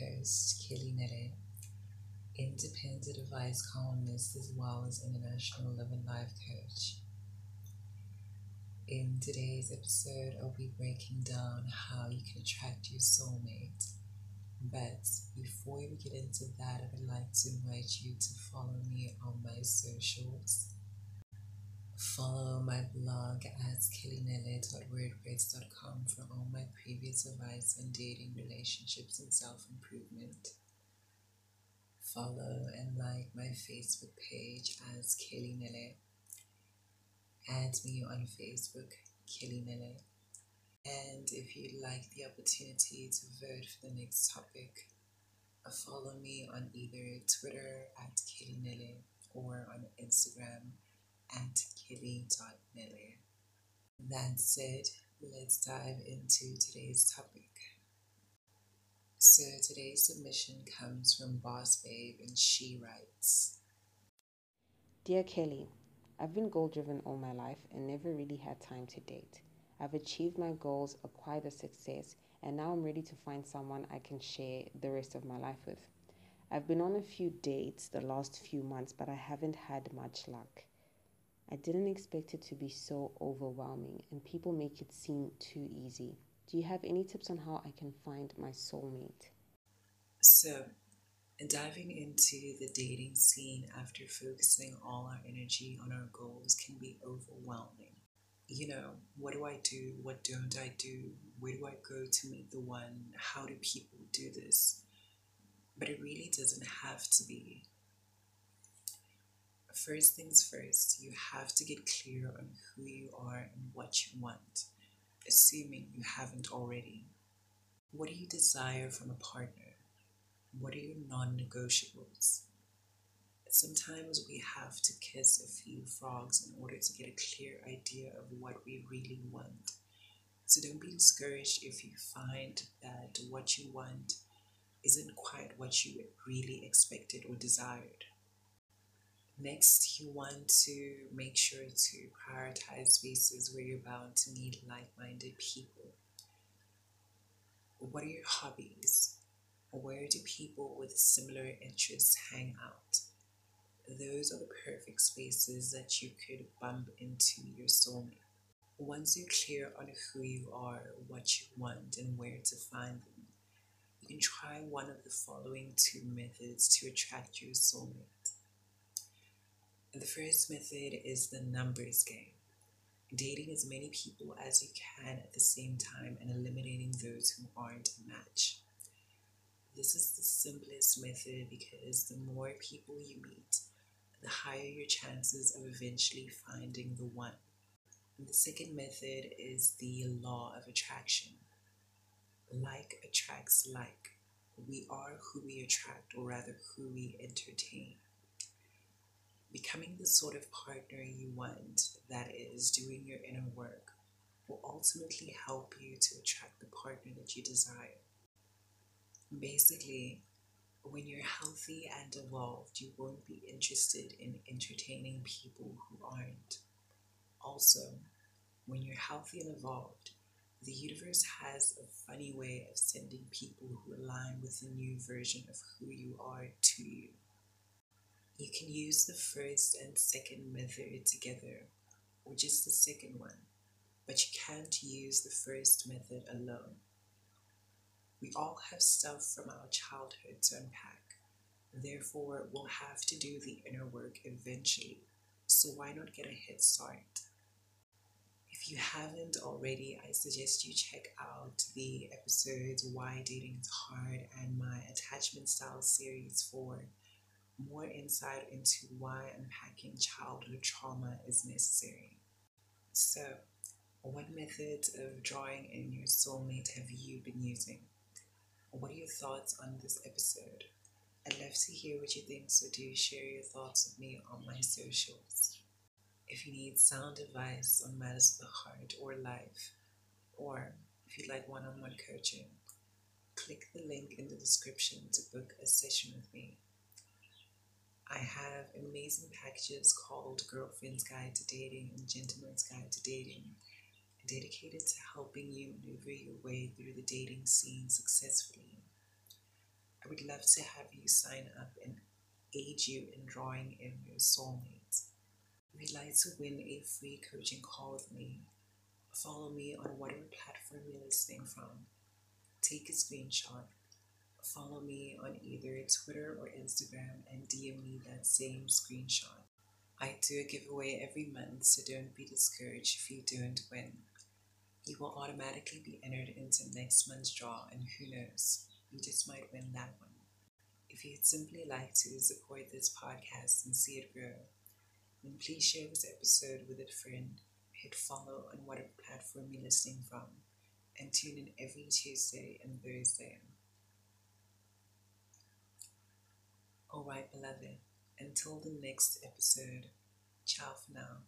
host, Kelly Nere, independent advice columnist as well as international love and life coach. In today's episode, I'll be breaking down how you can attract your soulmate. But before we get into that, I would like to invite you to follow me on my socials. Follow my blog at kellynele.wordpress.com for all my previous advice on dating, relationships, and self improvement. Follow and like my Facebook page as Kelly Nele. Add me on Facebook, Kelly Nele. And if you'd like the opportunity to vote for the next topic, uh, follow me on either Twitter at Kelly Nele or on Instagram at kelly.miller. That said, let's dive into today's topic. So today's submission comes from Boss Babe and she writes Dear Kelly, I've been goal driven all my life and never really had time to date. I've achieved my goals, acquired a success, and now I'm ready to find someone I can share the rest of my life with. I've been on a few dates the last few months, but I haven't had much luck. I didn't expect it to be so overwhelming, and people make it seem too easy. Do you have any tips on how I can find my soulmate? So, diving into the dating scene after focusing all our energy on our goals can be overwhelming. You know, what do I do? What don't I do? Where do I go to meet the one? How do people do this? But it really doesn't have to be first things first, you have to get clear on who you are and what you want, assuming you haven't already. What do you desire from a partner? What are your non negotiables? Sometimes we have to kiss a few frogs in order to get a clear idea of what we really want. So don't be discouraged if you find that what you want isn't quite what you really expected or desired. Next, you want to make sure to prioritize spaces where you're bound to meet like minded people. What are your hobbies? Where do people with similar interests hang out? Those are the perfect spaces that you could bump into your soulmate. Once you're clear on who you are, what you want, and where to find them, you can try one of the following two methods to attract your soulmate. The first method is the numbers game. Dating as many people as you can at the same time and eliminating those who aren't a match. This is the simplest method because the more people you meet, the higher your chances of eventually finding the one. And the second method is the law of attraction. Like attracts like. We are who we attract, or rather, who we entertain becoming the sort of partner you want that is doing your inner work will ultimately help you to attract the partner that you desire. Basically, when you're healthy and evolved, you won't be interested in entertaining people who aren't. Also, when you're healthy and evolved, the universe has a funny way of sending people who align with the new version of who you are to you. You can use the first and second method together, or just the second one, but you can't use the first method alone. We all have stuff from our childhood to unpack. Therefore, we'll have to do the inner work eventually. So, why not get a head start? If you haven't already, I suggest you check out the episodes Why Dating is Hard and my Attachment Style series for more insight into why unpacking childhood trauma is necessary. So, what methods of drawing in your soulmate have you been using? What are your thoughts on this episode? I'd love to hear what you think, so do share your thoughts with me on my socials. If you need sound advice on matters of the heart or life, or if you'd like one on one coaching, click the link in the description to book a session with me. I have amazing packages called Girlfriend's Guide to Dating and Gentleman's Guide to Dating. dedicated to helping you maneuver your way through the dating scene successfully. I would love to have you sign up and aid you in drawing in your soulmate. If you'd like to win a free coaching call with me, follow me on whatever platform you're listening from. Take a screenshot. Follow me on either Twitter or Instagram and DM me that same screenshot. I do a giveaway every month, so don't be discouraged if you don't win. You will automatically be entered into next month's draw, and who knows, you just might win that one. If you'd simply like to support this podcast and see it grow, then please share this episode with a friend, hit follow on whatever platform you're listening from, and tune in every Tuesday and Thursday. right, beloved. Until the next episode, ciao for now.